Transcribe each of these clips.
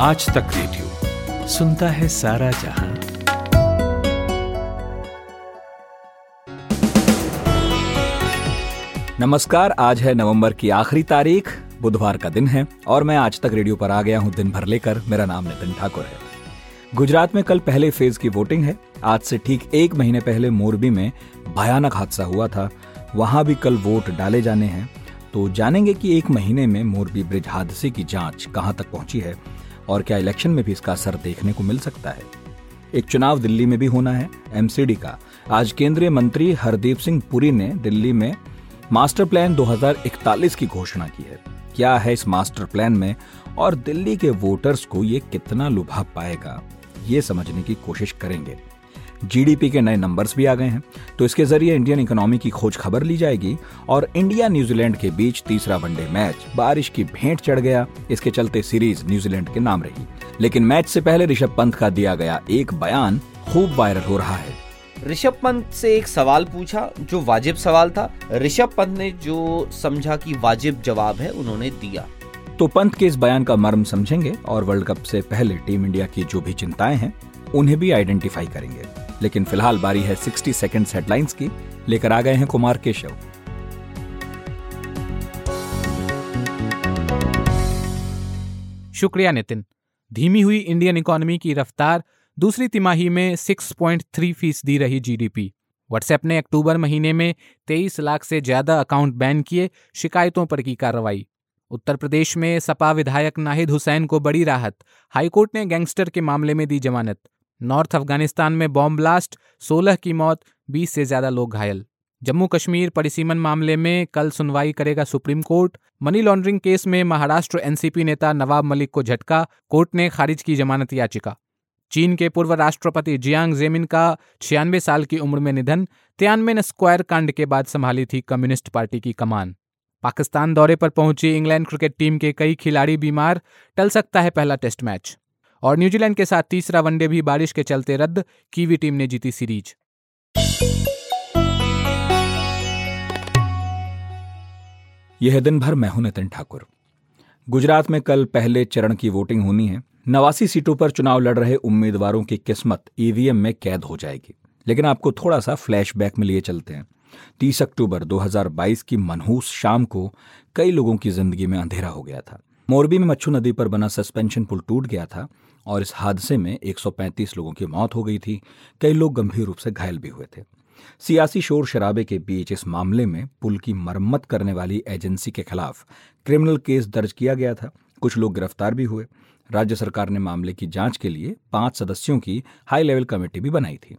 आज तक रेडियो सुनता है सारा जहाँ। नमस्कार, आज है नवंबर की आखिरी तारीख, बुधवार का दिन है, और मैं आज तक रेडियो पर आ गया हूँ दिन भर लेकर, मेरा नाम नितिन ठाकुर है। गुजरात में कल पहले फ़ेज़ की वोटिंग है, आज से ठीक एक महीने पहले मोरबी में भयानक हादसा हुआ था, वहाँ भी कल वोट डाले जाने हैं तो जानेंगे कि एक महीने में मोरबी ब्रिज हादसे की जाँच कहाँ तक पहुँची है और क्या इलेक्शन में भी इसका असर देखने को मिल सकता है। एक चुनाव दिल्ली में भी होना है एमसीडी का। आज केंद्रीय मंत्री हरदीप सिंह पुरी ने दिल्ली में मास्टर प्लान 2041 की घोषणा की है। क्या है इस मास्टर प्लान में और दिल्ली के वोटर्स को ये कितना लुभा पाएगा, ये समझने की कोशिश करेंगे। जीडीपी के नए नंबर्स भी आ गए हैं। तो इसके ज़रिए इंडियन इकोनॉमी की खोज खबर ली जाएगी और इंडिया न्यूजीलैंड के बीच तीसरा वनडे मैच बारिश की भेंट चढ़ गया। इसके चलते सीरीज़ न्यूजीलैंड के नाम रही। लेकिन मैच से पहले ऋषभ पंत का दिया गया एक बयान खूब वायरल हो रहा है। ऋषभ पंत से एक सवाल पूछा जो वाजिब सवाल था। ऋषभ पंत ने जो समझा कि वाजिब जवाब है उन्होंने दिया। तो पंत के इस बयान का मर्म समझेंगे और वर्ल्ड कप से पहले टीम इंडिया की जो भी चिंताएँ हैं उन्हें भी आइडेंटिफाई करेंगे। लेकिन फ़िलहाल बारी है 60 सेकंड्स हेडलाइंस की। लेकर आ गए हैं कुमार केशव। शुक्रिया नितिन। धीमी हुई इंडियन इकोनॉमी की रफ्तार दूसरी तिमाही में 6.3 फ़ीसदी रही जीडीपी। व्हाट्सएप ने अक्टूबर महीने में 23 लाख से ज़्यादा अकाउंट बैन किए, शिकायतों पर की कार्रवाई। उत्तर प्रदेश में सपा विधायक नाहिद हुसैन को बड़ी राहत। हाईकोर्ट ने गैंगस्टर के मामले में दी जमानत। नॉर्थ अफ़गानिस्तान में बॉम्ब ब्लास्ट 16 की मौत 20 से ज़्यादा लोग घायल। जम्मू कश्मीर परिसीमन मामले में कल सुनवाई करेगा supreme court. Money laundering case में महाराष्ट्र एनसीपी नेता नवाब मलिक को झटका, कोर्ट ने खारिज की जमानत याचिका। चीन के पूर्व राष्ट्रपति जियांग जेमिन का छियानवे साल की उम्र में निधन, तियानवे स्क्वायर कांड के बाद संभाली थी कम्युनिस्ट पार्टी की कमान। पाकिस्तान दौरे पर पहुँची इंग्लैंड क्रिकेट टीम के कई खिलाड़ी बीमार, टल सकता है पहला टेस्ट मैच। और न्यूजीलैंड के साथ तीसरा वनडे भी बारिश के चलते रद्द, कीवी टीम ने जीती सीरीज़। यह दिन भर मैं हूँ नितिन ठाकुर। गुजरात में कल पहले चरण की वोटिंग होनी है। नवासी सीटों पर चुनाव लड़ रहे उम्मीदवारों की किस्मत ईवीएम में कैद हो जाएगी। लेकिन आपको थोड़ा सा फ्लैशबैक में लिए चलते हैं। 30 अक्टूबर 2022 की मनहूस शाम को कई लोगों की ज़िंदगी में अंधेरा हो गया था। मोरबी में मच्छू नदी पर बना सस्पेंशन पुल टूट गया था। और इस हादसे में 135 लोगों की मौत हो गई थी। कई लोग गंभीर रूप से घायल भी हुए थे। सियासी शोर शराबे के बीच इस मामले में पुल की मरम्मत करने वाली एजेंसी के खिलाफ क्रिमिनल केस दर्ज किया गया था। कुछ लोग गिरफ़्तार भी हुए। राज्य सरकार ने मामले की जाँच के लिए पाँच सदस्यों की हाई लेवल कमेटी भी बनाई थी।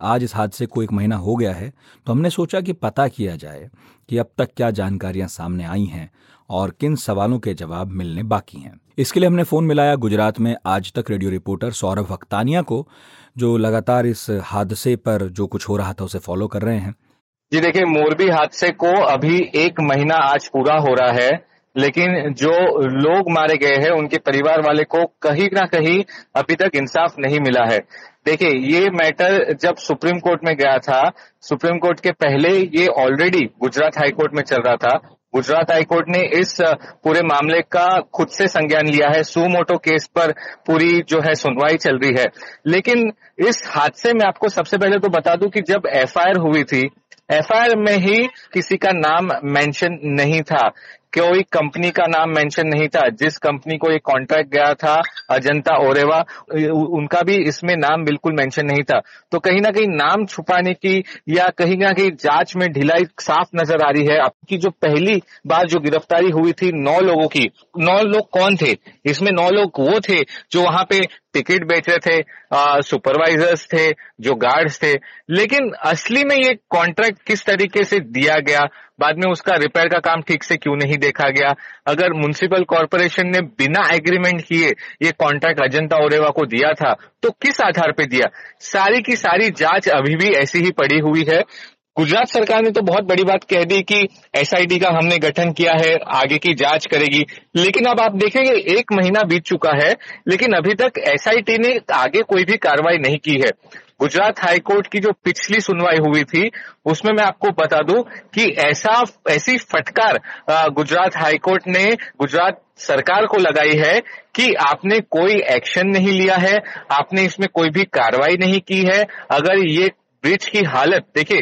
आज इस हादसे को एक महीना हो गया है तो हमने सोचा कि पता किया जाए कि अब तक क्या जानकारियाँ सामने आई हैं और किन सवालों के जवाब मिलने बाकी हैं। इसके लिए हमने फ़ोन मिलाया गुजरात में आज तक रेडियो रिपोर्टर सौरभ वक्तानिया को, जो लगातार इस हादसे पर जो कुछ हो रहा था उसे फॉलो कर रहे हैं। जी देखिए, मोरबी हादसे को अभी एक महीना आज पूरा हो रहा है, लेकिन जो लोग मारे गए हैं, उनके परिवार वाले को कहीं ना कहीं अभी तक इंसाफ नहीं मिला है। देखिए, ये मैटर जब सुप्रीम कोर्ट में गया था, सुप्रीम कोर्ट के पहले ये ऑलरेडी गुजरात हाई कोर्ट में चल रहा था गुजरात हाईकोर्ट ने इस पूरे मामले का खुद से संज्ञान लिया है। सुमोटो केस पर पूरी जो है सुनवाई चल रही है। लेकिन इस हादसे में आपको सबसे पहले तो बता दूँ कि जब एफआईआर हुई थी, एफआईआर में ही किसी का नाम मेंशन नहीं था। कोई कंपनी का नाम मेंशन नहीं था। जिस कंपनी को ये कॉन्ट्रैक्ट गया था, अजंता ओरेवा, उनका भी इसमें नाम बिल्कुल मेंशन नहीं था। तो कहीं ना कहीं नाम छुपाने की या कहीं ना कहीं जाँच में ढिलाई साफ़ नज़र आ रही है। आपकी जो पहली बार जो गिरफ्तारी हुई थी नौ लोगों की, नौ लोग कौन थे? इसमें नौ लोग वो थे जो वहाँ पे टिकट बेच रहे थे सुपरवाइजर्स थे, जो गार्ड्स थे। लेकिन असली में ये कॉन्ट्रैक्ट किस तरीके से दिया गया? बाद में उसका रिपेयर का काम ठीक से क्यों नहीं देखा गया? अगर म्यूनसिपल कॉरपोरेशन ने बिना एग्रीमेंट किए ये कॉन्ट्रैक्ट अजंता ओरेवा को दिया था तो किस आधार पे दिया? सारी की सारी जाँच अभी भी ऐसी ही पड़ी हुई है। गुजरात सरकार ने तो बहुत बड़ी बात कह दी कि एसआईटी का हमने गठन किया है, आगे की जाँच करेगी। लेकिन अब आप देखेंगे, एक महीना बीत चुका है, लेकिन अभी तक एसआईटी ने आगे कोई भी कार्रवाई नहीं की है। गुजरात हाईकोर्ट की जो पिछली सुनवाई हुई थी, उसमें मैं आपको बता दूँ कि ऐसा, ऐसी फटकार गुजरात हाईकोर्ट ने, गुजरात सरकार को लगाई है कि आपने कोई एक्शन नहीं लिया है, आपने इसमें कोई भी कार्रवाई नहीं की है। अगर ये ब्रिज की हालत, देखिए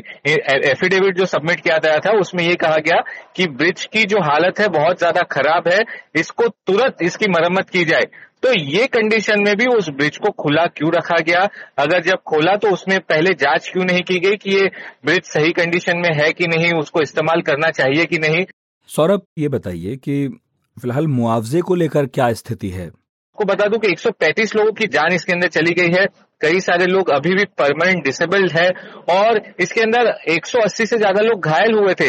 एफिडेविट जो सबमिट किया गया था, उसमें ये कहा गया कि ब्रिज की जो हालत है, बहुत ज़्यादा खराब है, इसको तुरंत इसकी मरम्मत की जाए। तो ये कंडीशन में भी उस ब्रिज को खुला क्यों रखा गया? अगर जब खोला तो उसमें पहले जाँच क्यों नहीं की गई कि ये ब्रिज सही कंडीशन में है कि नहीं उसको इस्तेमाल करना चाहिए कि नहीं? सौरभ ये बताइए कि फ़िलहाल मुआवजे को लेकर क्या स्थिति है? आपको बता दूँ कि 135 लोगों की जान इसके अंदर चली गई है। कई सारे लोग अभी भी परमानेंट डिसेबल्ड है और इसके अंदर 180 से ज़्यादा लोग घायल हुए थे।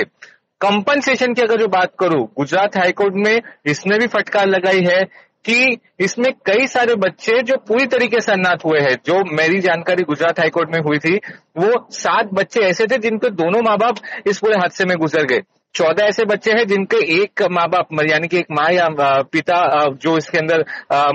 कंपनसेशन की अगर जो बात करूँ गुजरात हाईकोर्ट में इसने भी फटकार लगाई है। कि इसमें कई सारे बच्चे जो पूरी तरीके से अनाथ हुए हैं, जो मेरी जानकारी गुजरात हाईकोर्ट में हुई थी, वो सात बच्चे ऐसे थे जिनके दोनों माँ बाप इस पूरे हादसे में गुजर गए। चौदह ऐसे बच्चे हैं जिनके एक माँ बाप यानी कि एक माँ या पिता जो इसके अंदर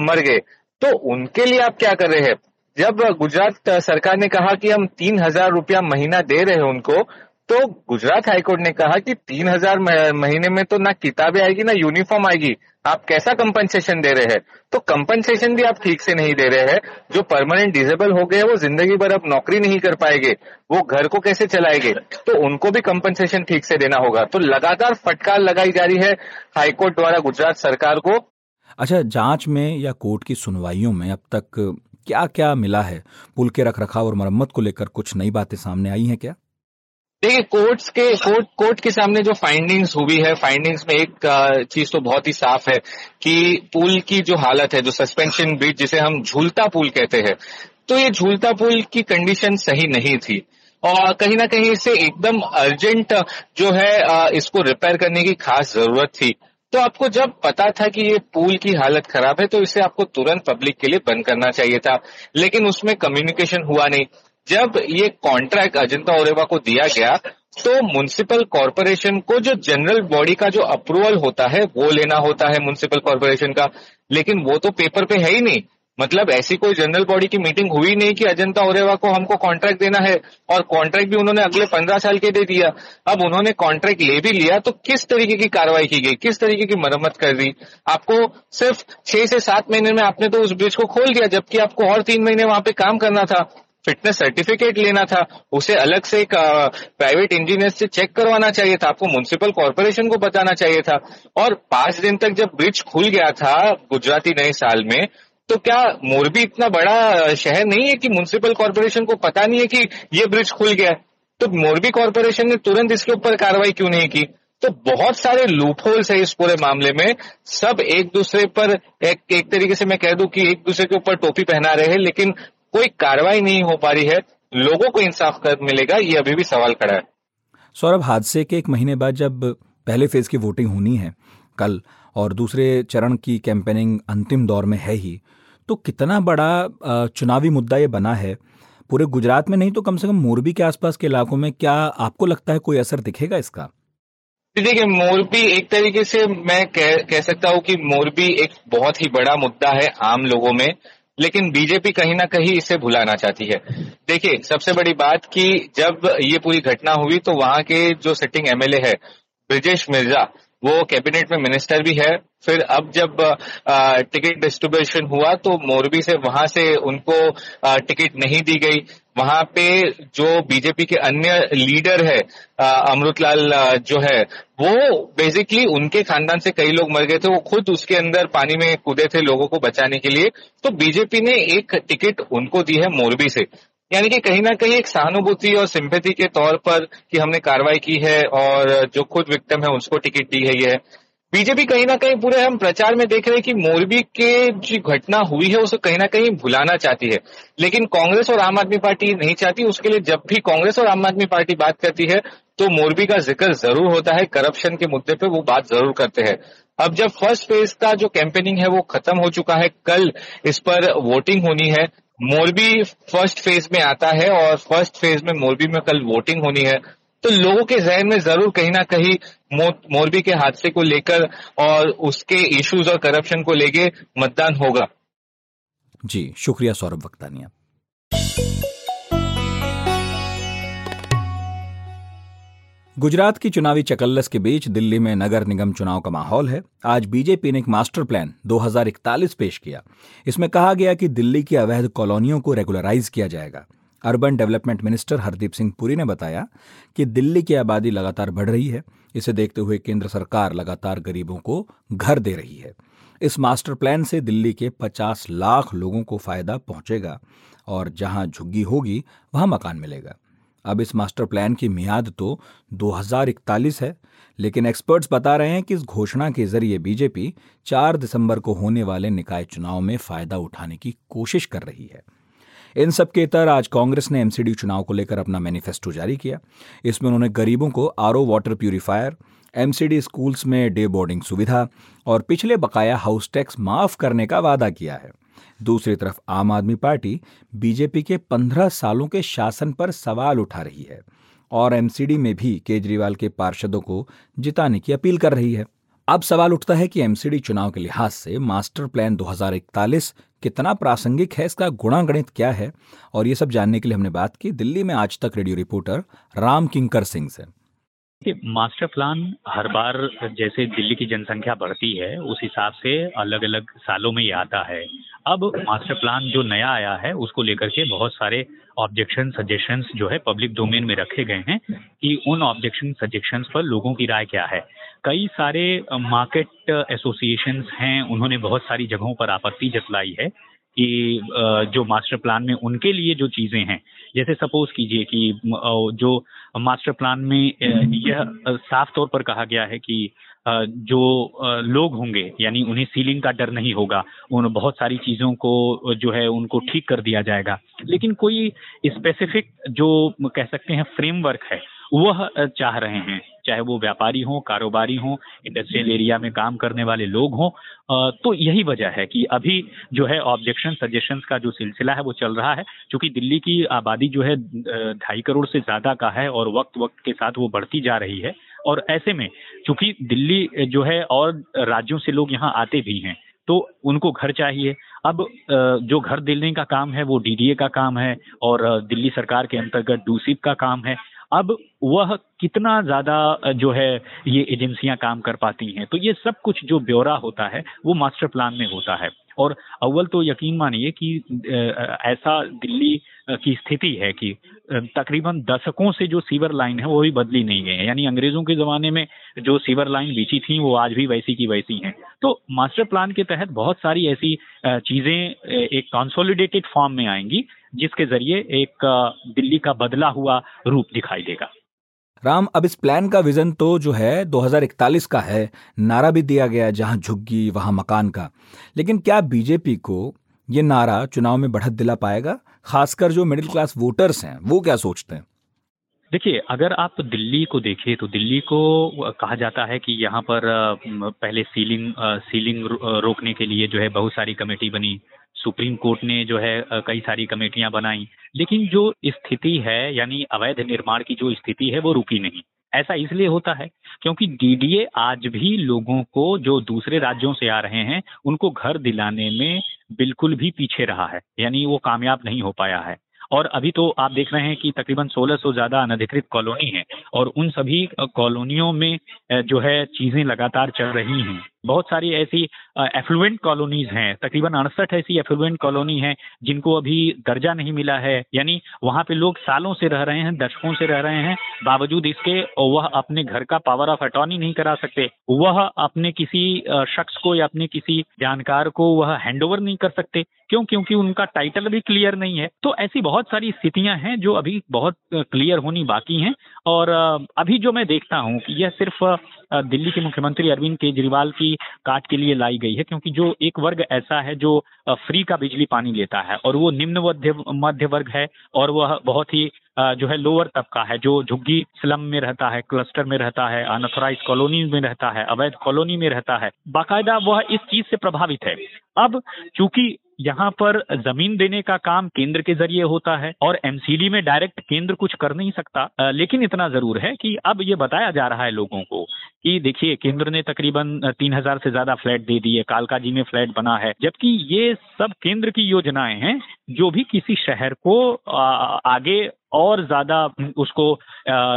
मर गए। तो उनके लिए आप क्या कर रहे हैं? जब गुजरात सरकार ने कहा कि हम तीन हज़ार रुपया महीना दे रहे हैं उनको तो गुजरात हाईकोर्ट ने कहा कि तीन हज़ार महीने में तो ना किताबें आएगी, ना यूनिफॉर्म आएगी। आप कैसा कंपनसेशन दे रहे हैं? तो कंपनसेशन भी आप ठीक से नहीं दे रहे हैं। जो परमानेंट डिजेबल हो गए वो ज़िंदगी भर अब नौकरी नहीं कर पाएँगे। वो घर को कैसे चलाएँगे? तो उनको भी कंपनसेशन ठीक से देना होगा। तो लगातार फटकार लगाई जा रही है हाईकोर्ट द्वारा गुजरात सरकार को। अच्छा जाँच में या कोर्ट की सुनवाइयों में अब तक क्या क्या मिला है? पुल के रख रखाव और मरम्मत को लेकर कुछ नई बातें सामने आई हैं क्या? देखिए कोर्ट्स के कोर्ट कोर्ट के सामने जो फाइंडिंग्स हुई है फाइंडिंग्स में एक चीज़ तो बहुत ही साफ़ है कि पुल की जो हालत है, जो सस्पेंशन ब्रिज जिसे हम झूलता पुल कहते हैं तो ये झूलता पुल की कंडीशन सही नहीं थी। और कहीं ना कहीं इसे एकदम अर्जेंट जो है इसको रिपेयर करने की खास ज़रूरत थी। तो आपको जब पता था कि ये पुल की हालत खराब है तो इसे आपको तुरंत पब्लिक के लिए बंद करना चाहिए था। लेकिन उसमें कम्युनिकेशन हुआ नहीं। जब ये कॉन्ट्रैक्ट अजंता ओरेवा को दिया गया तो म्यूनिसिपल कॉरपोरेशन को जो जनरल बॉडी का जो अप्रूवल होता है, वो लेना होता है म्यूनिसिपल कॉरपोरेशन का। लेकिन वो तो पेपर पे है ही नहीं। मतलब ऐसी कोई जनरल बॉडी की मीटिंग हुई नहीं कि अजंता ओरेवा को हमको कॉन्ट्रैक्ट देना है। और कॉन्ट्रैक्ट भी उन्होंने अगले पंद्रह साल के दे दिया। अब उन्होंने कॉन्ट्रैक्ट ले भी लिया तो किस तरीके की कार्रवाई की गई? किस तरीके की मरम्मत कर दी? आपको सिर्फ़ छह से सात महीने में आपने तो उस ब्रिज को खोल दिया, जबकि आपको और तीन महीने वहाँ पे काम करना था। फिटनेस सर्टिफिकेट लेना था उसे अलग से एक प्राइवेट इंजीनियर से चेक करवाना चाहिए था आपको म्यूनिसिपल कॉरपोरेशन को बताना चाहिए था। और पाँच दिन तक जब ब्रिज खुल गया था गुजराती नए साल में तो क्या मोरबी इतना बड़ा शहर नहीं है कि म्यूनिसिपल कॉरपोरेशन को पता नहीं है कि ये ब्रिज खुल गया है? तो मोरबी कॉरपोरेशन ने तुरंत इसके ऊपर कार्रवाई क्यों नहीं की? तो बहुत सारे लूप होल्स है इस पूरे मामले में। सब एक दूसरे पर एक, एक तरीके से मैं कह दूँ कि एक दूसरे के ऊपर टोपी पहना रहे हैं लेकिन कोई कार्रवाई नहीं हो पा रही है लोगों को इंसाफ कर मिलेगा ये अभी भी सवाल खड़ा है। सौरभ हादसे के एक महीने बाद जब पहले फ़ेज़ की वोटिंग होनी है कल और दूसरे चरण की कैंपेनिंग अंतिम दौर में है ही तो कितना बड़ा चुनावी मुद्दा ये बना है? पूरे गुजरात में नहीं तो कम से कम मोरबी के आसपास के इलाकों में क्या आपको लगता है कोई असर दिखेगा इसका? देखिए मोरबी एक तरीके से मैं कह, कह सकता हूँ कि मोरबी एक बहुत ही बड़ा मुद्दा है आम लोगों में लेकिन बीजेपी कहीं ना कहीं इसे भुलाना चाहती है। देखिए, सबसे बड़ी बात कि जब ये पूरी घटना हुई तो वहाँ के जो सिटिंग एमएलए है, ब्रिजेश मिर्ज़ा, वो कैबिनेट में मिनिस्टर भी है। फिर अब जब टिकट डिस्ट्रीब्यूशन हुआ तो मोरबी से वहाँ से उनको टिकट नहीं दी गई। वहाँ पे जो बीजेपी के अन्य लीडर है अमृतलाल जो है, वो बेसिकली उनके खानदान से कई लोग मर गए थे, वो खुद उसके अंदर पानी में कूदे थे लोगों को बचाने के लिए। तो बीजेपी ने एक टिकट उनको दी है मोरबी से। यानी कि कहीं ना कहीं एक सहानुभूति और सिंपैथी के तौर पर कि हमने कार्रवाई की है और जो खुद विक्टिम है, उसको टिकट दी है ये। बीजेपी कहीं ना कहीं पूरे हम प्रचार में देख रहे हैं कि मोरबी के जो घटना हुई है, उसे कहीं ना कहीं भुलाना चाहती है। लेकिन कांग्रेस और आम आदमी पार्टी नहीं चाहती, उसके लिए जब भी कांग्रेस और आम आदमी पार्टी बात करती है तो मोरबी का ज़िक्र ज़रूर होता है, करप्शन के मुद्दे पे वो बात ज़रूर करते हैं। अब जब फ़र्स्ट फ़ेज़ का जो कैंपेनिंग है, वो खत्म हो चुका है, कल इस पर वोटिंग होनी है, मोरबी फ़र्स्ट फ़ेज़ में आता है, और फ़र्स्ट फ़ेज़ में मोरबी में कल वोटिंग होनी है। तो लोगों के जहन में ज़रूर कहीं ना कहीं मोरबी के हादसे को लेकर और उसके इश्यूज़ और करप्शन को लेके मतदान होगा। जी, शुक्रिया सौरभ वक्तानिया। गुजरात की चुनावी चकल्लस के बीच दिल्ली में नगर निगम चुनाव का माहौल है। आज बीजेपी ने एक मास्टर प्लान 2041 पेश किया। इसमें कहा गया कि दिल्ली की अवैध कॉलोनियों को रेगुलराइज किया जाएगा। Urban development minister Hardeep Singh Puri ने बताया कि दिल्ली की आबादी लगातार बढ़ रही है। इसे देखते हुए केंद्र सरकार लगातार गरीबों को घर दे रही है। इस मास्टर प्लान से दिल्ली के 50 लाख लोगों को फ़ायदा पहुंचेगा और जहाँ झुग्गी होगी, वहाँ मकान मिलेगा। अब इस मास्टर प्लान की मियाद तो 2041 है, लेकिन एक्सपर्ट्स बता रहे हैं कि इस घोषणा के ज़रिए बीजेपी 4 दिसंबर को होने वाले निकाय चुनाव में फ़ायदा उठाने की कोशिश कर रही है। इन सब के तर आज कांग्रेस ने एमसीडी चुनाव को लेकर अपना मैनिफेस्टो जारी किया। इसमें उन्होंने गरीबों को RO water purifier MCD schools में डे बोर्डिंग सुविधा और पिछले बकाया हाउस टैक्स माफ़ करने का वादा किया है। दूसरी तरफ़ आम आदमी पार्टी बीजेपी के पंद्रह सालों के शासन पर सवाल उठा रही है और एमसीडी में भी केजरीवाल के पार्षदों को जिताने की अपील कर रही है। अब सवाल उठता है कि एमसीडी चुनाव के लिहाज से मास्टर प्लान 2041 कितना प्रासंगिक है? इसका गुणागणित क्या है? और ये सब जानने के लिए हमने बात की दिल्ली में आज तक रेडियो रिपोर्टर राम किंकर सिंह से। मास्टर प्लान हर बार जैसे दिल्ली की जनसंख्या बढ़ती है, उस हिसाब से अलग अलग सालों में ये आता है। अब मास्टर प्लान जो नया आया है, उसको लेकर के बहुत सारे ऑब्जेक्शन, सजेशंस जो है, पब्लिक डोमेन में रखे गए हैं कि उन ऑब्जेक्शन, सजेशंस पर लोगों की राय क्या है। कई सारे मार्केट एसोसिएशंस हैं, उन्होंने बहुत सारी जगहों पर आपत्ति जतलाई है कि जो मास्टर प्लान में उनके लिए जो चीज़ें हैं, जैसे सपोज़ कीजिए कि जो मास्टर प्लान में यह साफ़ तौर पर कहा गया है कि जो लोग होंगे, यानी उन्हें सीलिंग का डर नहीं होगा, उन बहुत सारी चीज़ों को जो है उनको ठीक कर दिया जाएगा। लेकिन कोई स्पेसिफिक जो कह सकते हैं फ्रेमवर्क है वह चाह रहे हैं। चाहे वो व्यापारी हों, कारोबारी हों इंडस्ट्रियल एरिया में काम करने वाले लोग हों तो यही वजह है कि अभी जो है ऑब्जेक्शन सजेशंस का जो सिलसिला है वो चल रहा है। क्योंकि दिल्ली की आबादी जो है ढाई करोड़ से ज़्यादा का है और वक्त वक्त के साथ वो बढ़ती जा रही है। और ऐसे में, चूँकि दिल्ली जो है और राज्यों से लोग यहाँ आते भी हैं तो उनको घर चाहिए। अब जो घर दिलने का काम है, वो डीडीए का काम है और दिल्ली सरकार के अंतर्गत दूसिप का काम है। अब वह कितना ज़्यादा जो है, ये एजेंसियाँ काम कर पाती हैं। तो ये सब कुछ जो ब्यौरा होता है, वो मास्टर प्लान में होता है। और अव्वल तो यकीन मानिए कि ऐसा दिल्ली की स्थिति है कि तकरीबन दशकों से जो सीवर लाइन है, वो भी बदली नहीं गई है। यानी अंग्रेज़ों के ज़माने में जो सीवर लाइन बीची थी, वो आज भी वैसी की वैसी हैं। तो मास्टर प्लान के तहत बहुत सारी ऐसी चीज़ें एक कंसोलिडेटेड फॉर्म में आएँगी। जिसके ज़रिए एक दिल्ली का बदला हुआ रूप दिखाई देगा। राम, अब इस प्लान का विजन तो जो है 2041 का है। नारा भी दिया गया जहाँ झुग्गी, वहाँ मकान का। लेकिन क्या बीजेपी को ये नारा चुनाव में बढ़त दिला पाएगा? खासकर जो मिडिल क्लास वोटर्स हैं, वो क्या सोचते हैं? देखिए, अगर आप दिल्ली को देखें तो दिल्ली को कहा जाता है कि यहाँ पर पहले सीलिंग सीलिंग रोकने के लिए जो है बहुत सारी कमेटी बनी। सुप्रीम कोर्ट ने जो है कई सारी कमेटियाँ बनाई। लेकिन जो स्थिति है, यानी अवैध निर्माण की जो स्थिति है, वो रुकी नहीं। ऐसा इसलिए होता है क्योंकि डीडीए आज भी लोगों को, जो दूसरे राज्यों से आ रहे हैं, उनको घर दिलाने में बिल्कुल भी पीछे रहा है। यानी वो कामयाब नहीं हो पाया है। और अभी तो आप देख रहे हैं कि तकरीबन 1600 सो ज़्यादा अनधिकृत कॉलोनी है और उन सभी कॉलोनियों में जो है चीज़ें लगातार चल रही हैं। बहुत सारी ऐसी एफ्लुएंट कॉलोनीज हैं। तकरीबन अड़सठ ऐसी एफ्लुएंट कॉलोनी हैं जिनको अभी दर्जा नहीं मिला है। यानी वहाँ पे लोग सालों से रह रहे हैं, दशकों से रह रहे हैं। बावजूद इसके, वह अपने घर का पावर ऑफ़ अटॉर्नी नहीं करा सकते। वह अपने किसी शख्स को या अपने किसी जानकार को वह हैंड नहीं कर सकते। क्यों? क्योंकि उनका टाइटल भी क्लियर नहीं है। तो ऐसी बहुत सारी स्थितियाँ हैं जो अभी बहुत क्लियर होनी बाकी हैं। और अभी जो मैं देखता हूँ कि यह सिर्फ़ दिल्ली के मुख्यमंत्री अरविंद केजरीवाल की काट के लिए लाई गई है, क्योंकि जो एक वर्ग ऐसा है जो फ्री का बिजली पानी लेता है और वो निम्न मध्य वर्ग है और वह बहुत ही जो है लोअर तबका है, जो झुग्गी स्लम में रहता है क्लस्टर में रहता है अनऑथोराइज कॉलोनी में रहता है, अवैध कॉलोनी में रहता है, बाकायदा वह इस चीज़ से प्रभावित है। अब चूँकि यहाँ पर ज़मीन देने का काम केंद्र के ज़रिए होता है और एमसीडी में डायरेक्ट केंद्र कुछ कर नहीं सकता। लेकिन इतना ज़रूर है कि अब ये बताया जा रहा है लोगों को कि देखिए, केंद्र ने तकरीबन तीन हज़ार से ज़्यादा फ्लैट दे दिए, कालका जी में फ्लैट बना है, जबकि ये सब केंद्र की योजनाएँ हैं जो भी किसी शहर को आगे और ज़्यादा उसको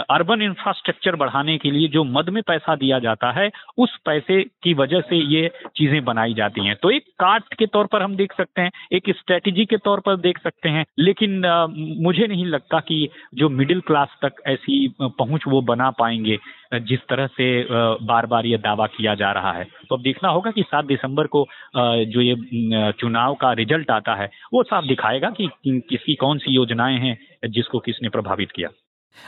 अर्बन इंफ्रास्ट्रक्चर बढ़ाने के लिए जो मद में पैसा दिया जाता है उस पैसे की वजह से ये चीज़ें बनाई जाती हैं। तो एक कार्ट के तौर पर हम देख सकते हैं एक स्ट्रेटेजी के तौर पर देख सकते हैं लेकिन आ, मुझे नहीं लगता कि जो मिडिल क्लास तक ऐसी पहुँच वो बना पाएँगे जिस तरह से बार बार ये दावा किया जा रहा है। तो अब देखना होगा कि सात दिसंबर को जो ये चुनाव का रिज़ल्ट आता है वो साफ़ दिखाएगा कि किसकी कौन सी योजनाएँ हैं जिसको किसने प्रभावित किया।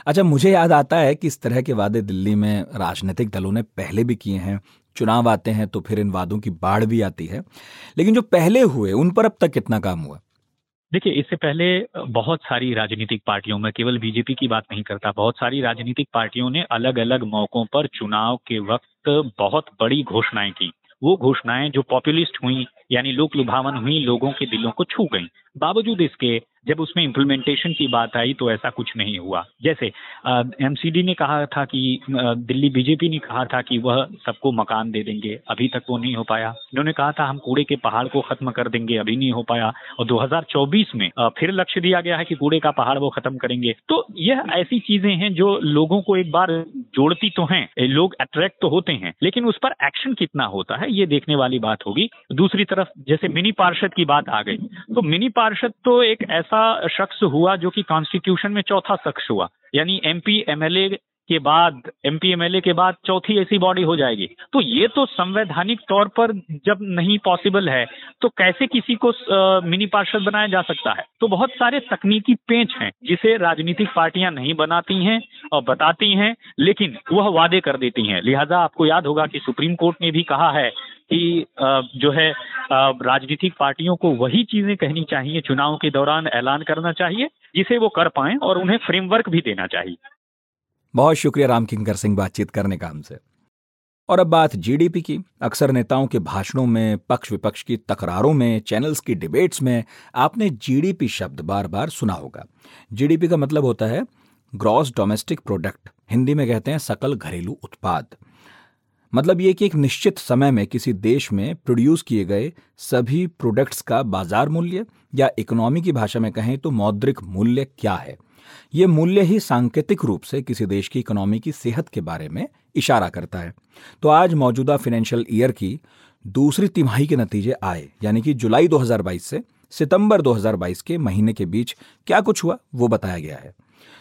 अच्छा मुझे याद आता है कि इस तरह के वादे दिल्ली में राजनीतिक दलों ने पहले भी किए हैं। चुनाव आते हैं तो फिर इन वादों की बाढ़ भी आती है। लेकिन जो पहले हुए उन पर अब तक कितना काम हुआ? देखिए इससे पहले बहुत सारी राजनीतिक पार्टियों में केवल बीजेपी की बात नहीं करता बहुत सारी राजनीतिक पार्टियों ने अलग अलग मौकों पर चुनाव के वक्त बहुत बड़ी घोषणाएँ की। वो घोषणाएँ जो पॉपुलिस्ट हुई यानी लोक लुभावन हुई, लोगों के दिलों को छू गई। बावजूद इसके, जब उसमें इम्प्लीमेंटेशन की बात आई तो ऐसा कुछ नहीं हुआ। जैसे एमसीडी ने कहा था कि दिल्ली बीजेपी ने कहा था कि वह सबको मकान दे देंगे। अभी तक वो नहीं हो पाया। उन्होंने कहा था, हम कूड़े के पहाड़ को खत्म कर देंगे, अभी नहीं हो पाया। और 2024 में फिर लक्ष्य दिया गया है कि कूड़े का पहाड़ वो खत्म करेंगे। तो यह ऐसी चीज़ें हैं जो लोगों को एक बार जोड़ती तो हैं। लोग अट्रैक्ट तो होते हैं, लेकिन उस पर एक्शन कितना होता है, ये देखने वाली बात होगी। दूसरी तरफ़ जैसे मिनी पार्षद की बात आ गई। तो मिनी पार्षद तो एक ऐसा शख्स हुआ जो कि कॉन्स्टिट्यूशन में चौथा शख्स हुआ। यानी एमपी एमएलए के बाद एमपी एमएलए के बाद चौथी ऐसी बॉडी हो जाएगी। तो ये तो संवैधानिक तौर पर जब नहीं पॉसिबल है तो कैसे किसी को मिनी पार्षद बनाया जा सकता है? तो बहुत सारे तकनीकी पेंच हैं, जिसे राजनीतिक पार्टियाँ नहीं बनाती हैं और बताती हैं, लेकिन वह वादे कर देती हैं। लिहाजा आपको याद होगा कि सुप्रीम कोर्ट ने भी कहा है कि जो है राजनीतिक पार्टियों को वही चीज़ें कहनी चाहिए, चुनाव के दौरान ऐलान करना चाहिए, जिसे वो कर पाए और उन्हें फ्रेमवर्क भी देना चाहिए। बहुत शुक्रिया राम किंकर सिंह बातचीत करने का हमसे। और अब बात जीडीपी की। अक्सर नेताओं के भाषणों में पक्ष विपक्ष की तकरारों में, चैनल्स की डिबेट्स में आपने जीडीपी शब्द बार बार सुना होगा। जीडीपी का मतलब होता है ग्रॉस डोमेस्टिक प्रोडक्ट। हिंदी में कहते हैं सकल घरेलू उत्पाद। मतलब ये कि एक निश्चित समय में किसी देश में प्रोड्यूस किए गए सभी प्रोडक्ट्स का बाज़ार मूल्य या इकोनॉमी की भाषा में कहें तो मौद्रिक मूल्य क्या है? ये मूल्य ही सांकेतिक रूप से किसी देश की इकोनॉमी की सेहत के बारे में इशारा करता है। तो आज मौजूदा फाइनेंशियल ईयर की दूसरी तिमाही के नतीजे आए, यानी कि जुलाई 2022 से सितंबर 2022 के महीने के बीच क्या कुछ हुआ, वो बताया गया है।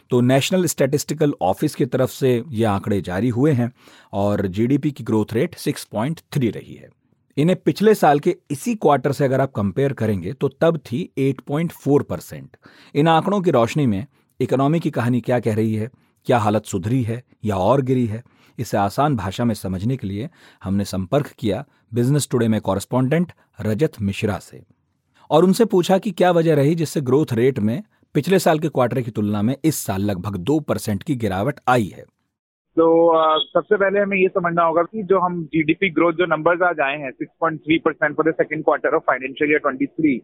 तो नेशनल स्टैटिस्टिकल ऑफ़िस की तरफ़ से ये आंकड़े जारी हुए हैं और जीडीपी की ग्रोथ रेट 6.3 रही है। इन्हें पिछले साल के इसी क्वार्टर से अगर आप कंपेयर करेंगे तो तब थी 8.4 परसेंट इन आंकड़ों की रोशनी में इकोनॉमी की कहानी क्या कह रही है? क्या हालत सुधरी है या और गिरी है? इसे आसान भाषा में समझने के लिए हमने संपर्क किया बिज़नेस टुडे में कॉरेस्पॉन्डेंट रजत मिश्रा से। और उनसे पूछा कि क्या वजह रही जिससे ग्रोथ रेट में पिछले साल के क्वार्टर की तुलना में इस साल लगभग दो परसेंट की गिरावट आई है। तो सबसे पहले हमें ये समझना होगा कि जो हम जीडीपी ग्रोथ जो नंबर्स आज आए हैं 6.3 percent for the second quarter of financial year 23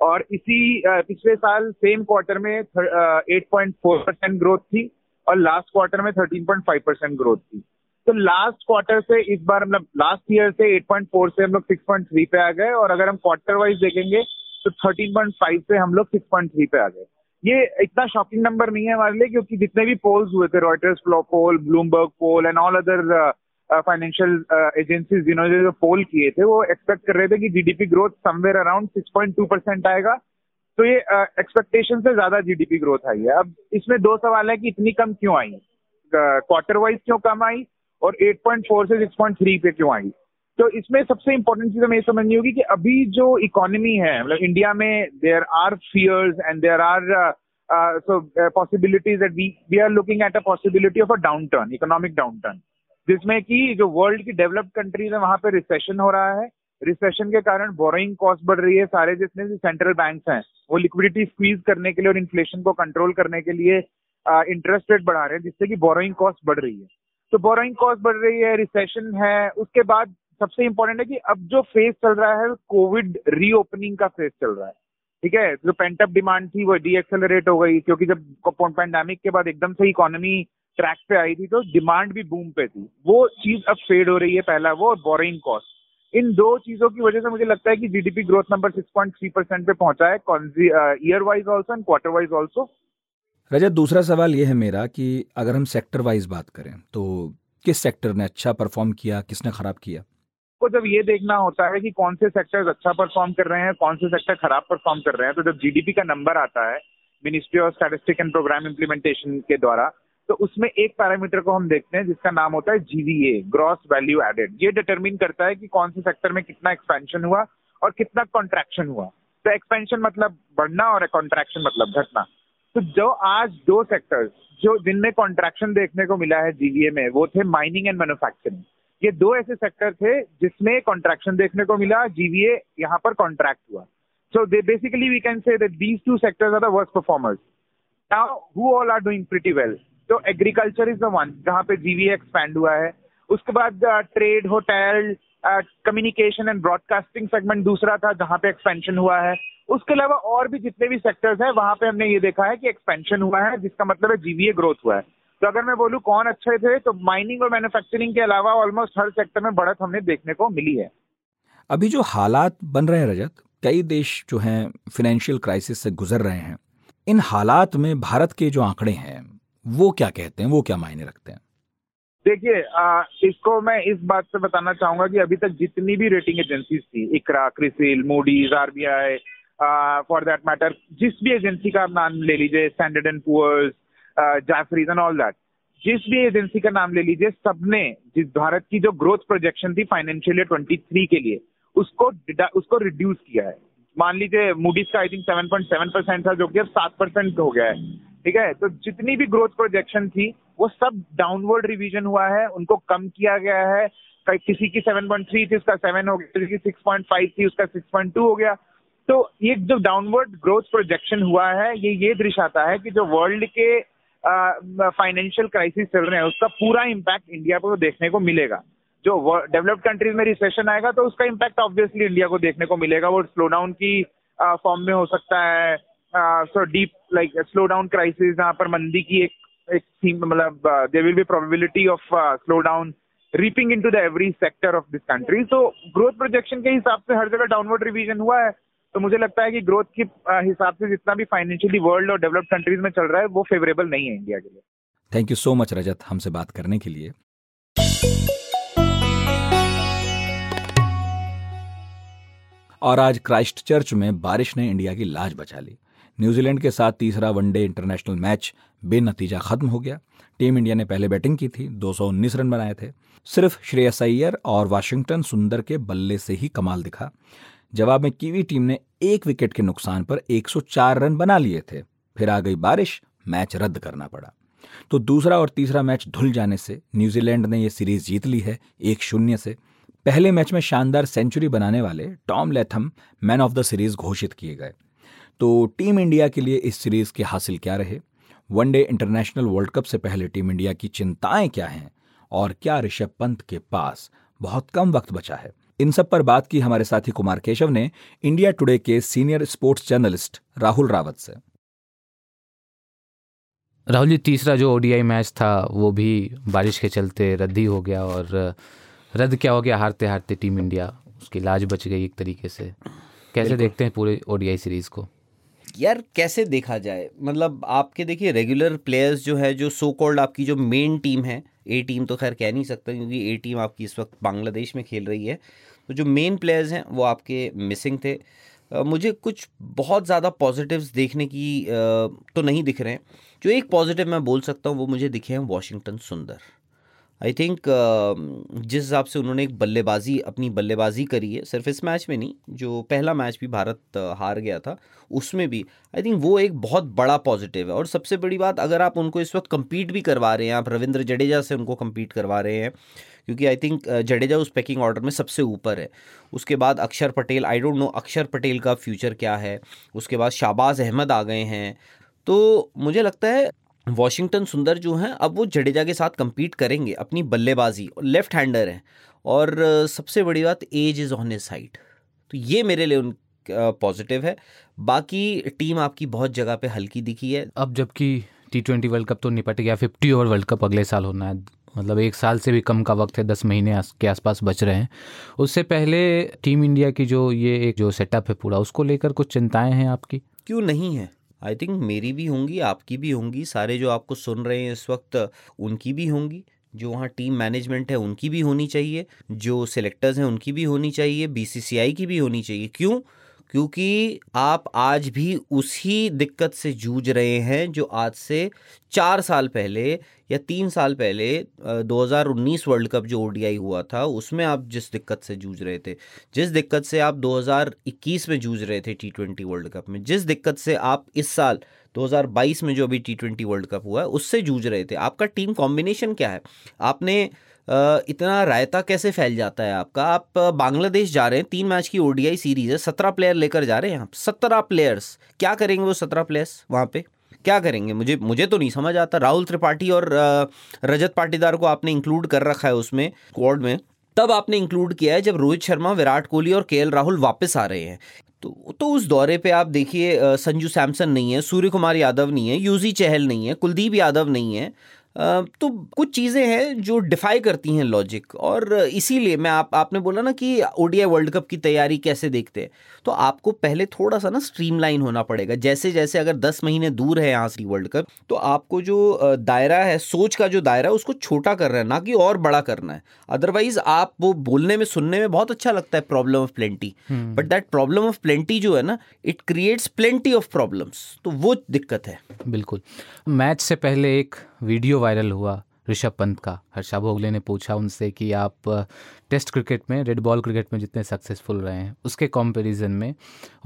और इसी पिछले साल सेम क्वार्टर में eight point four percent growth थी और लास्ट क्वार्टर में thirteen point five percent growth थी। तो लास्ट क्वार्टर से इस बार मतलब लास्ट ईयर से एट पॉइंट फोर से हम लोग सिक्स पॉइंट थ्री पे आ गए और अगर हम क्वार्टर वाइज देखेंगे तो थर्टीन पॉइंट फाइव से हम लोग सिक्स पॉइंट थ्री पे आ गए। ये इतना शॉकिंग नंबर नहीं है हमारे लिए क्योंकि जितने भी पोल्स हुए थे Reuters poll Bloomberg poll and all other financial agencies जिन्होंने जो पोल किए थे वो एक्सपेक्ट कर रहे थे कि GDP growth somewhere around 6.2 percent आएगा। तो ये एक्सपेक्टेशन uh, से ज़्यादा जीडीपी ग्रोथ आई है। अब इसमें दो सवाल है कि इतनी कम क्यों आई? क्वार्टर uh, वाइज क्यों कम आई? और 8.4 से 6.3 पे क्यों आई? तो इसमें सबसे इंपॉर्टेंट चीज़ हमें ये समझनी होगी कि अभी जो इकोनॉमी है मतलब इंडिया में there are fears and there are so possibilities that we we are looking at a possibility of a downturn economic downturn जिसमें कि जो वर्ल्ड की डेवलप्ड कंट्रीज़ है, वहाँ पे रिसेशन हो रहा है। रिसेशन के कारण बोरोइंग कॉस्ट बढ़ रही है। सारे जितने भी सेंट्रल बैंक हैं, वो लिक्विडिटी स्क्वीज करने के लिए और इन्फ्लेशन को कंट्रोल करने के लिए इंटरेस्ट रेट बढ़ा रहे हैं, जिससे कि बोरोइंग कॉस्ट बढ़ रही है। तो बोरोइंग कॉस्ट बढ़ रही है रिसेशन है। उसके बाद सबसे इंपॉर्टेंट है कि अब जो फ़ेज़ चल रहा है कोविड रीओपनिंग का फ़ेज़ चल रहा है। ठीक है? जो पेंटअप डिमांड थी, वो डी एक्सेलरेट हो गई, क्योंकि जब पैंडेमिक के बाद एकदम से इकोनॉमी ट्रैक पे आई थी तो डिमांड भी बूम पे थी। वो चीज़ अब फेड हो रही है पहला वो और बोरिंग कॉस्ट इन दो चीज़ों की वजह से मुझे लगता है कि जीडीपी ग्रोथ नंबर 6.3 परसेंट पे पहुँचा है year wise also and quarter wise also Rajat दूसरा सवाल यह है मेरा कि अगर हम सेक्टर वाइज बात करें तो किस सेक्टर ने अच्छा परफॉर्म किया किसने खराब किया? को जब ये देखना होता है कि कौन से सेक्टर्स अच्छा परफॉर्म कर रहे हैं कौन से सेक्टर खराब परफॉर्म कर रहे हैं तो जब जीडीपी का नंबर आता है ministry of statistic and programme implementation के द्वारा तो उसमें एक पैरामीटर को हम देखते हैं, जिसका नाम होता है जीवीए ग्रॉस वैल्यू एडेड ये डिटरमिन करता है कि कौन से सेक्टर में कितना एक्सपेंशन हुआ और कितना कॉन्ट्रैक्शन हुआ. तो एक्सपेंशन मतलब बढ़ना और कॉन्ट्रैक्शन मतलब घटना. तो जो आज दो सेक्टर्स जो जिनमें कॉन्ट्रैक्शन देखने को मिला है जीवीए में, वो थे माइनिंग एंड मैन्युफैक्चरिंग ये दो ऐसे सेक्टर थे जिसमें कॉन्ट्रैक्शन देखने को मिला जीवीए यहाँ पर कॉन्ट्रैक्ट हुआ. So they basically we can say that these two sectors are the worst performers now who all are doing pretty well तो एग्रीकल्चर इज़ द वन जहाँ पे जीवीए एक्सपैंड हुआ है। उसके बाद trade hotel communication and broadcasting segment दूसरा था, जहाँ पे एक्सपेंशन हुआ है। उसके अलावा और भी जितने भी सेक्टर्स हैं, वहाँ पे हमने ये देखा है कि एक्सपेंशन हुआ है, जिसका मतलब है जीवीए ग्रोथ हुआ है। तो अगर मैं बोलूँ कौन अच्छे थे तो माइनिंग और मैन्युफैक्चरिंग के अलावा ऑलमोस्ट हर सेक्टर में बढ़त हमने देखने को मिली है। अभी जो हालात बन रहे हैं, रजत, कई देश जो हैं फाइनेंशियल क्राइसिस से गुजर रहे हैं। इन हालात में भारत के जो आंकड़े हैं वो क्या कहते हैं, वो क्या मायने रखते हैं? देखिए इसको मैं इस बात से बताना चाहूँगा कि अभी तक जितनी भी रेटिंग एजेंसीज थी, ICRA CRISIL Moody's RBI for that matter जिस भी एजेंसी का आप नाम ले लीजिए Standard and Poor's Jefferies and all that जिस भी एजेंसी का नाम ले लीजिए, सबने, जिस भारत की जो ग्रोथ प्रोजेक्शन थी फाइनेंशियल ईयर ट्वेंटी थ्री के लिए, उसको उसको रिड्यूस किया है। मान लीजिए मूडीज का I think seven point seven percent था, जो कि अब सात परसेंट हो गया है। ठीक है? तो जितनी भी ग्रोथ प्रोजेक्शन थी, वो सब डाउनवर्ड रिवीजन हुआ है, उनको कम किया गया है। किसी की 7.3 थी, उसका 7 हो गया। किसी की 6.5 थी, उसका 6.2 हो गया। तो ये जो डाउनवर्ड ग्रोथ प्रोजेक्शन हुआ है, ये ये दर्शाता है कि जो वर्ल्ड के फाइनेंशियल क्राइसिस चल रहे हैं, उसका पूरा इम्पैक्ट इंडिया को देखने को मिलेगा। जो डेवलप्ड कंट्रीज़ में रिसेशन आएगा तो उसका इम्पैक्ट ऑब्वियसली इंडिया को देखने को मिलेगा। वो स्लो डाउन की फॉर्म में हो सकता है। So deep like slowdown crisis जहाँ पर मंदी की एक एक थीम मतलब there will be probability of slowdown reaping in to the every sector of this country तो ग्रोथ प्रोजेक्शन के हिसाब से हर जगह डाउनवर्ड रिविजन हुआ है तो मुझे लगता है कि ग्रोथ के हिसाब से जितना भी फाइनेंशियली वर्ल्ड और डेवलप्ड कंट्रीज़ में चल रहा है, वो फेवरेबल नहीं है इंडिया के लिए। Thank you so much Rajat हमसे बात करने के लिए। और आज क्राइस्ट चर्च में बारिश ने इंडिया की लाज बचा ली। न्यूजीलैंड के साथ तीसरा वनडे इंटरनेशनल मैच बेनतीजा खत्म हो गया। टीम इंडिया ने पहले बैटिंग की थी 219 रन बनाए थे। सिर्फ़ श्रेयस अय्यर और वाशिंगटन सुंदर के बल्ले से ही कमाल दिखा। जवाब में कीवी टीम ने एक विकेट के नुकसान पर 104 रन बना लिए थे। फिर आ गई बारिश, मैच रद्द करना पड़ा। तो दूसरा और तीसरा मैच धुल जाने से न्यूजीलैंड ने यह सीरीज़ जीत ली है एक शून्य से। पहले मैच में शानदार सेंचुरी बनाने वाले Tom Latham man of the series घोषित किए गए। तो टीम इंडिया के लिए इस सीरीज़ के हासिल क्या रहे? वनडे इंटरनेशनल वर्ल्ड कप से पहले टीम इंडिया की चिंताएँ क्या हैं? और क्या ऋषभ पंत के पास बहुत कम वक्त बचा है? इन सब पर बात की हमारे साथी कुमार केशव ने इंडिया टुडे के senior sports journalist Rahul Rawat से। राहुल जी तीसरा जो ओडीआई मैच था वो भी बारिश के चलते रद्द ही हो गया और रद्द क्या हो गया? हारते हारते टीम इंडिया उसकी लाज बच गई एक तरीके से। कैसे देखते हैं पूरे ओडीआई सीरीज़ को? यार कैसे देखा जाए? मतलब आपके देखिए रेगुलर प्लेयर्स जो है, जो सो कॉल्ड आपकी जो मेन टीम है ए टीम तो खैर कह नहीं सकता क्योंकि ए टीम आपकी इस वक्त बांग्लादेश में खेल रही है। तो जो मेन प्लेयर्स हैं, वो आपके मिसिंग थे। मुझे कुछ बहुत ज़्यादा पॉजिटिव्स देखने की तो नहीं दिख रहे हैं। जो एक पॉजिटिव मैं बोल सकता हूँ, वो मुझे दिखे हैं वॉशिंगटन सुंदर। आई थिंक uh, जिस हिसाब से उन्होंने एक बल्लेबाजी अपनी बल्लेबाजी करी है सिर्फ़ इस मैच में नहीं जो पहला मैच भी भारत हार गया था उसमें भी आई थिंक वो एक बहुत बड़ा पॉजिटिव है। और सबसे बड़ी बात अगर आप उनको इस वक्त कम्पीट भी करवा रहे हैं आप रविंद्र जडेजा से उनको कम्पीट करवा रहे हैं क्योंकि आई थिंक जडेजा उस पैकिंग ऑर्डर में सबसे ऊपर है। उसके बाद अक्षर पटेल आई डोंट नो अक्षर पटेल का फ्यूचर क्या है। उसके बाद शाहबाज अहमद आ गए हैं। तो मुझे लगता है वॉशिंगटन सुंदर जो हैं अब वो जडेजा के साथ compete करेंगे अपनी बल्लेबाजी। लेफ़्ट हैंडर हैं। और सबसे बड़ी बात age is on a side तो ये मेरे लिए उन पॉजिटिव है। बाकी टीम आपकी बहुत जगह पे हल्की दिखी है। अब जबकि टी ट्वेंटी वर्ल्ड कप तो निपट गया फिफ्टी ओवर वर्ल्ड कप अगले साल होना है। मतलब एक साल से भी कम का वक्त है दस महीने के आसपास बच रहे हैं। उससे पहले टीम इंडिया की जो ये एक जो सेटअप है पूरा उसको लेकर कुछ चिंताएँ हैं आपकी? क्यों नहीं है? आई थिंक मेरी भी होंगी, आपकी भी होंगी, सारे जो आपको सुन रहे हैं इस वक्त, उनकी भी होंगी। जो वहाँ टीम मैनेजमेंट है, उनकी भी होनी चाहिए। जो सिलेक्टर्स हैं, उनकी भी होनी चाहिए। बीसीसीआई की भी होनी चाहिए। क्यों? क्योंकि आप आज भी उसी दिक्कत से जूझ रहे हैं जो आज से चार साल पहले या तीन साल पहले 2019 वर्ल्ड कप जो ओडीआई हुआ था, उसमें आप जिस दिक्कत से जूझ रहे थे, जिस दिक्कत से आप 2021 में जूझ रहे थे टी ट्वेंटी वर्ल्ड कप में, जिस दिक्कत से आप इस साल 2022 में जो अभी टी ट्वेंटी वर्ल्ड कप हुआ है, उससे जूझ रहे थे। आपका टीम कॉम्बिनेशन क्या है? आपने इतना रायता कैसे फैल जाता है आपका? आप बांग्लादेश जा रहे हैं, तीन मैच की ओडीआई सीरीज़ है, सत्रह प्लेयर लेकर जा रहे हैं आप, सत्रह प्लेयर्स क्या करेंगे वो सत्रह प्लेयर्स वहाँ पे? क्या करेंगे? मुझे मुझे तो नहीं समझ आता। राहुल त्रिपाठी और रजत पाटीदार को आपने इंक्लूड कर रखा है उसमें स्क्वाड में। तब आपने इंक्लूड किया है जब रोहित शर्मा, विराट कोहली और के राहुल वापस आ रहे हैं। तो तो उस दौरे पे आप देखिए संजू सैमसन नहीं है, सूर्य कुमार यादव नहीं है, यूजी चहल नहीं है, कुलदीप यादव नहीं है तो कुछ चीज़ें हैं जो डिफाई करती हैं लॉजिक और इसीलिए मैं आप आपने बोला ना कि ओडीआई वर्ल्ड कप की तैयारी कैसे देखते हैं? तो आपको पहले थोड़ा सा ना स्ट्रीमलाइन होना पड़ेगा। जैसे जैसे अगर दस महीने दूर है यहाँ से वर्ल्ड कप तो आपको जो दायरा है सोच का जो दायरा है उसको छोटा करना है ना कि और बड़ा करना है। अदरवाइज़ आप वो बोलने में सुनने में बहुत अच्छा लगता है problem of plenty but that problem of plenty जो है ना it creates plenty of problems तो वो दिक्कत है। बिल्कुल। मैच से पहले एक वीडियो वायरल हुआ ऋषभ पंत का। हर्षा भोगले ने पूछा उनसे कि आप टेस्ट क्रिकेट में, रेड बॉल क्रिकेट में जितने सक्सेसफुल रहे हैं, उसके कंपैरिजन में,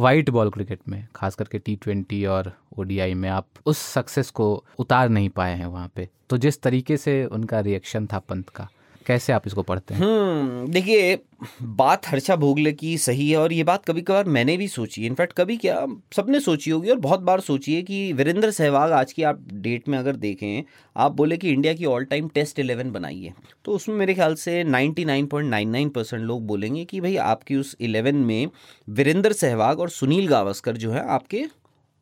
वाइट बॉल क्रिकेट में, खास करके टी ट्वेंटी और ओडीआई में, आप उस सक्सेस को उतार नहीं पाए हैं वहाँ पे। तो जिस तरीके से उनका रिएक्शन था पंत का कैसे आप इसको पढ़ते हैं? हम्म, देखिए बात हर्षा भोगले की सही है और ये बात कभी कभार मैंने भी सोची इनफैक्ट कभी क्या सबने सोची होगी और बहुत बार सोची है कि वीरेंद्र सहवाग आज की आप डेट में अगर देखें आप बोले कि इंडिया की ऑल टाइम टेस्ट इलेवन बनाइए तो उसमें मेरे ख्याल से 99.99 परसेंट लोग बोलेंगे कि भाई आपकी उस इलेवन में वीरेंद्र सहवाग और सुनील गावस्कर जो है आपके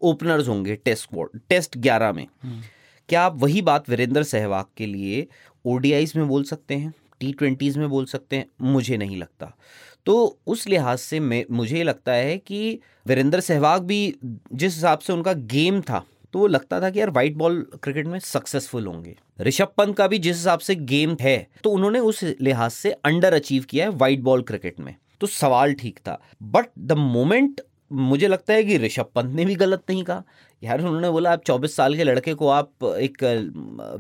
ओपनर्स होंगे टेस्ट टेस्ट ग्यारह में। हम्म। क्या आप वही बात वीरेंद्र सहवाग के लिए ओडीआईज में बोल सकते हैं, टी ट्वेंटीज़ में बोल सकते हैं, मुझे नहीं लगता। तो उस लिहाज से मैं, मुझे लगता है कि वीरेंद्र सहवाग भी जिस हिसाब से उनका गेम था तो वो लगता था कि यार वाइट बॉल क्रिकेट में सक्सेसफुल होंगे। ऋषभ पंत का भी जिस हिसाब से गेम है तो उन्होंने उस लिहाज से अंडर अचीव किया है वाइट बॉल क्रिकेट में। तो सवाल ठीक था, बट द मोमेंट मुझे लगता है कि ऋषभ पंत ने भी गलत नहीं कहा। यार, उन्होंने बोला, आप 24 साल के लड़के को आप एक,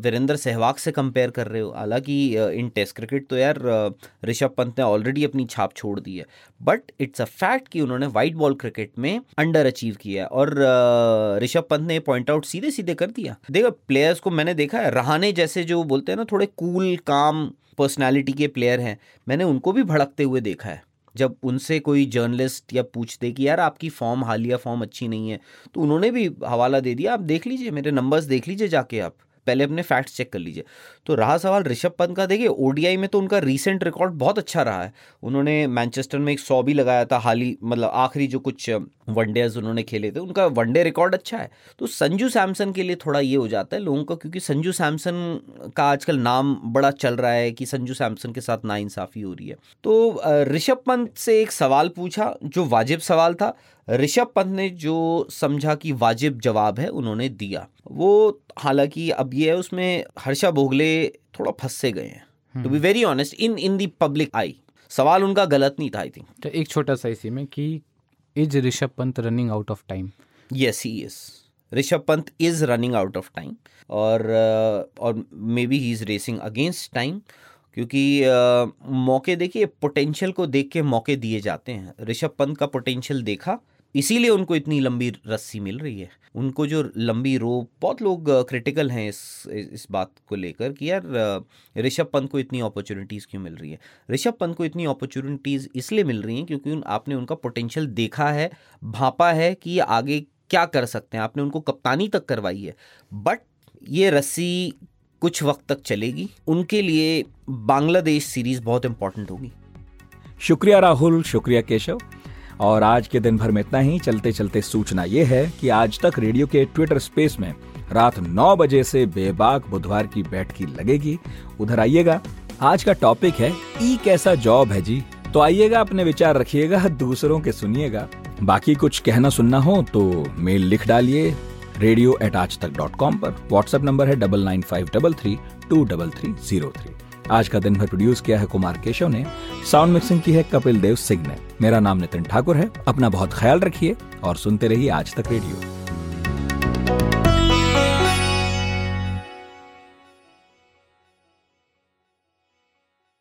वीरेंद्र सहवाग से कंपेयर कर रहे हो। हालाँकि इन टेस्ट क्रिकेट तो यार ऋषभ पंत ने ऑलरेडी अपनी छाप छोड़ दी है। बट इट्स अ फैक्ट कि उन्होंने वाइट बॉल क्रिकेट में अंडर अचीव किया है। और ऋषभ पंत ने पॉइंट आउट सीधे सीधे कर दिया। देखो प्लेयर्स को मैंने देखा है रहाने जैसे जो बोलते हैं ना, थोड़े कूल काम पर्सनैलिटी के प्लेयर हैं। मैंने उनको भी भड़कते हुए देखा है। जब उनसे कोई जर्नलिस्ट या पूछते कि यार आपकी फॉर्म हालिया, फॉर्म अच्छी नहीं है तो उन्होंने भी हवाला दे दिया, आप देख लीजिए, मेरे नंबर्स देख लीजिए जाके आप। पहले अपने फैक्ट्स चेक कर लीजिए। तो रहा सवाल ऋषभ पंत का, देखिए ओडीआई में तो उनका रीसेंट रिकॉर्ड बहुत अच्छा रहा है। उन्होंने मैनचेस्टर में एक सौ भी लगाया था, हाल ही मतलब आखिरी जो कुछ वनडेज उन्होंने खेले थे, उनका वनडे रिकॉर्ड अच्छा है। तो संजू सैमसन के लिए थोड़ा ये हो जाता है लोगों का, क्योंकि संजू सैमसन का आजकल नाम बड़ा चल रहा है कि संजू सैमसन के साथ नाइंसाफ़ी हो रही है। तो ऋषभ पंत से एक सवाल पूछा, जो वाजिब सवाल था ऋषभ पंत ने जो समझा कि वाजिब जवाब है उन्होंने दिया। वो हालाँकि अब ये है उसमें हर्षा भोगले थोड़ा फंसे गए हैं। To be very honest in in the public eye सवाल उनका गलत नहीं था आई थिंक तो एक छोटा सा इसी में कि is Rishabh Pant running out of time yes he is Rishabh Pant is running out of time और और maybe he is racing against time क्योंकि uh, मौके देखिए पोटेंशियल को देख के मौके दिए जाते हैं। ऋषभ पंत का पोटेंशियल देखा इसीलिए उनको इतनी लंबी रस्सी मिल रही है। उनको जो लंबी रोप बहुत लोग क्रिटिकल हैं इस इस बात को लेकर कि यार ऋषभ पंत को इतनी अपॉर्चुनिटीज़ क्यों मिल रही है? ऋषभ पंत को इतनी अपॉर्चुनिटीज़ इसलिए मिल रही हैं क्योंकि उन, आपने उनका पोटेंशियल देखा है भापा है कि आगे क्या कर सकते हैं। आपने उनको कप्तानी तक करवाई है। बट ये रस्सी कुछ वक्त तक चलेगी। उनके लिए बांग्लादेश सीरीज़ बहुत इंपॉर्टेंट होगी। शुक्रिया राहुल शुक्रिया केशव। और आज के दिन भर में इतना ही। चलते चलते सूचना ये है कि आज तक रेडियो के ट्विटर स्पेस में रात नौ बजे से बेबाक बुधवार की बैठकी लगेगी। उधर आइएगा। आज का टॉपिक है, ई कैसा जॉब है जी? तो आइएगा, अपने विचार रखिएगा, दूसरों के सुनिएगा। बाकी कुछ कहना सुनना हो तो मेल लिख डालिए radio at Aaj Tak dot com पर। व्हाट्सएप नंबर है double nine five double three two double three zero three. आज का दिन भर प्रोड्यूस किया है कुमार केशव ने। साउंड मिक्सिंग की है कपिल देव सिंह ने। मेरा नाम नितिन ठाकुर है। अपना बहुत ख्याल रखिए और सुनते रहिए आज तक रेडियो।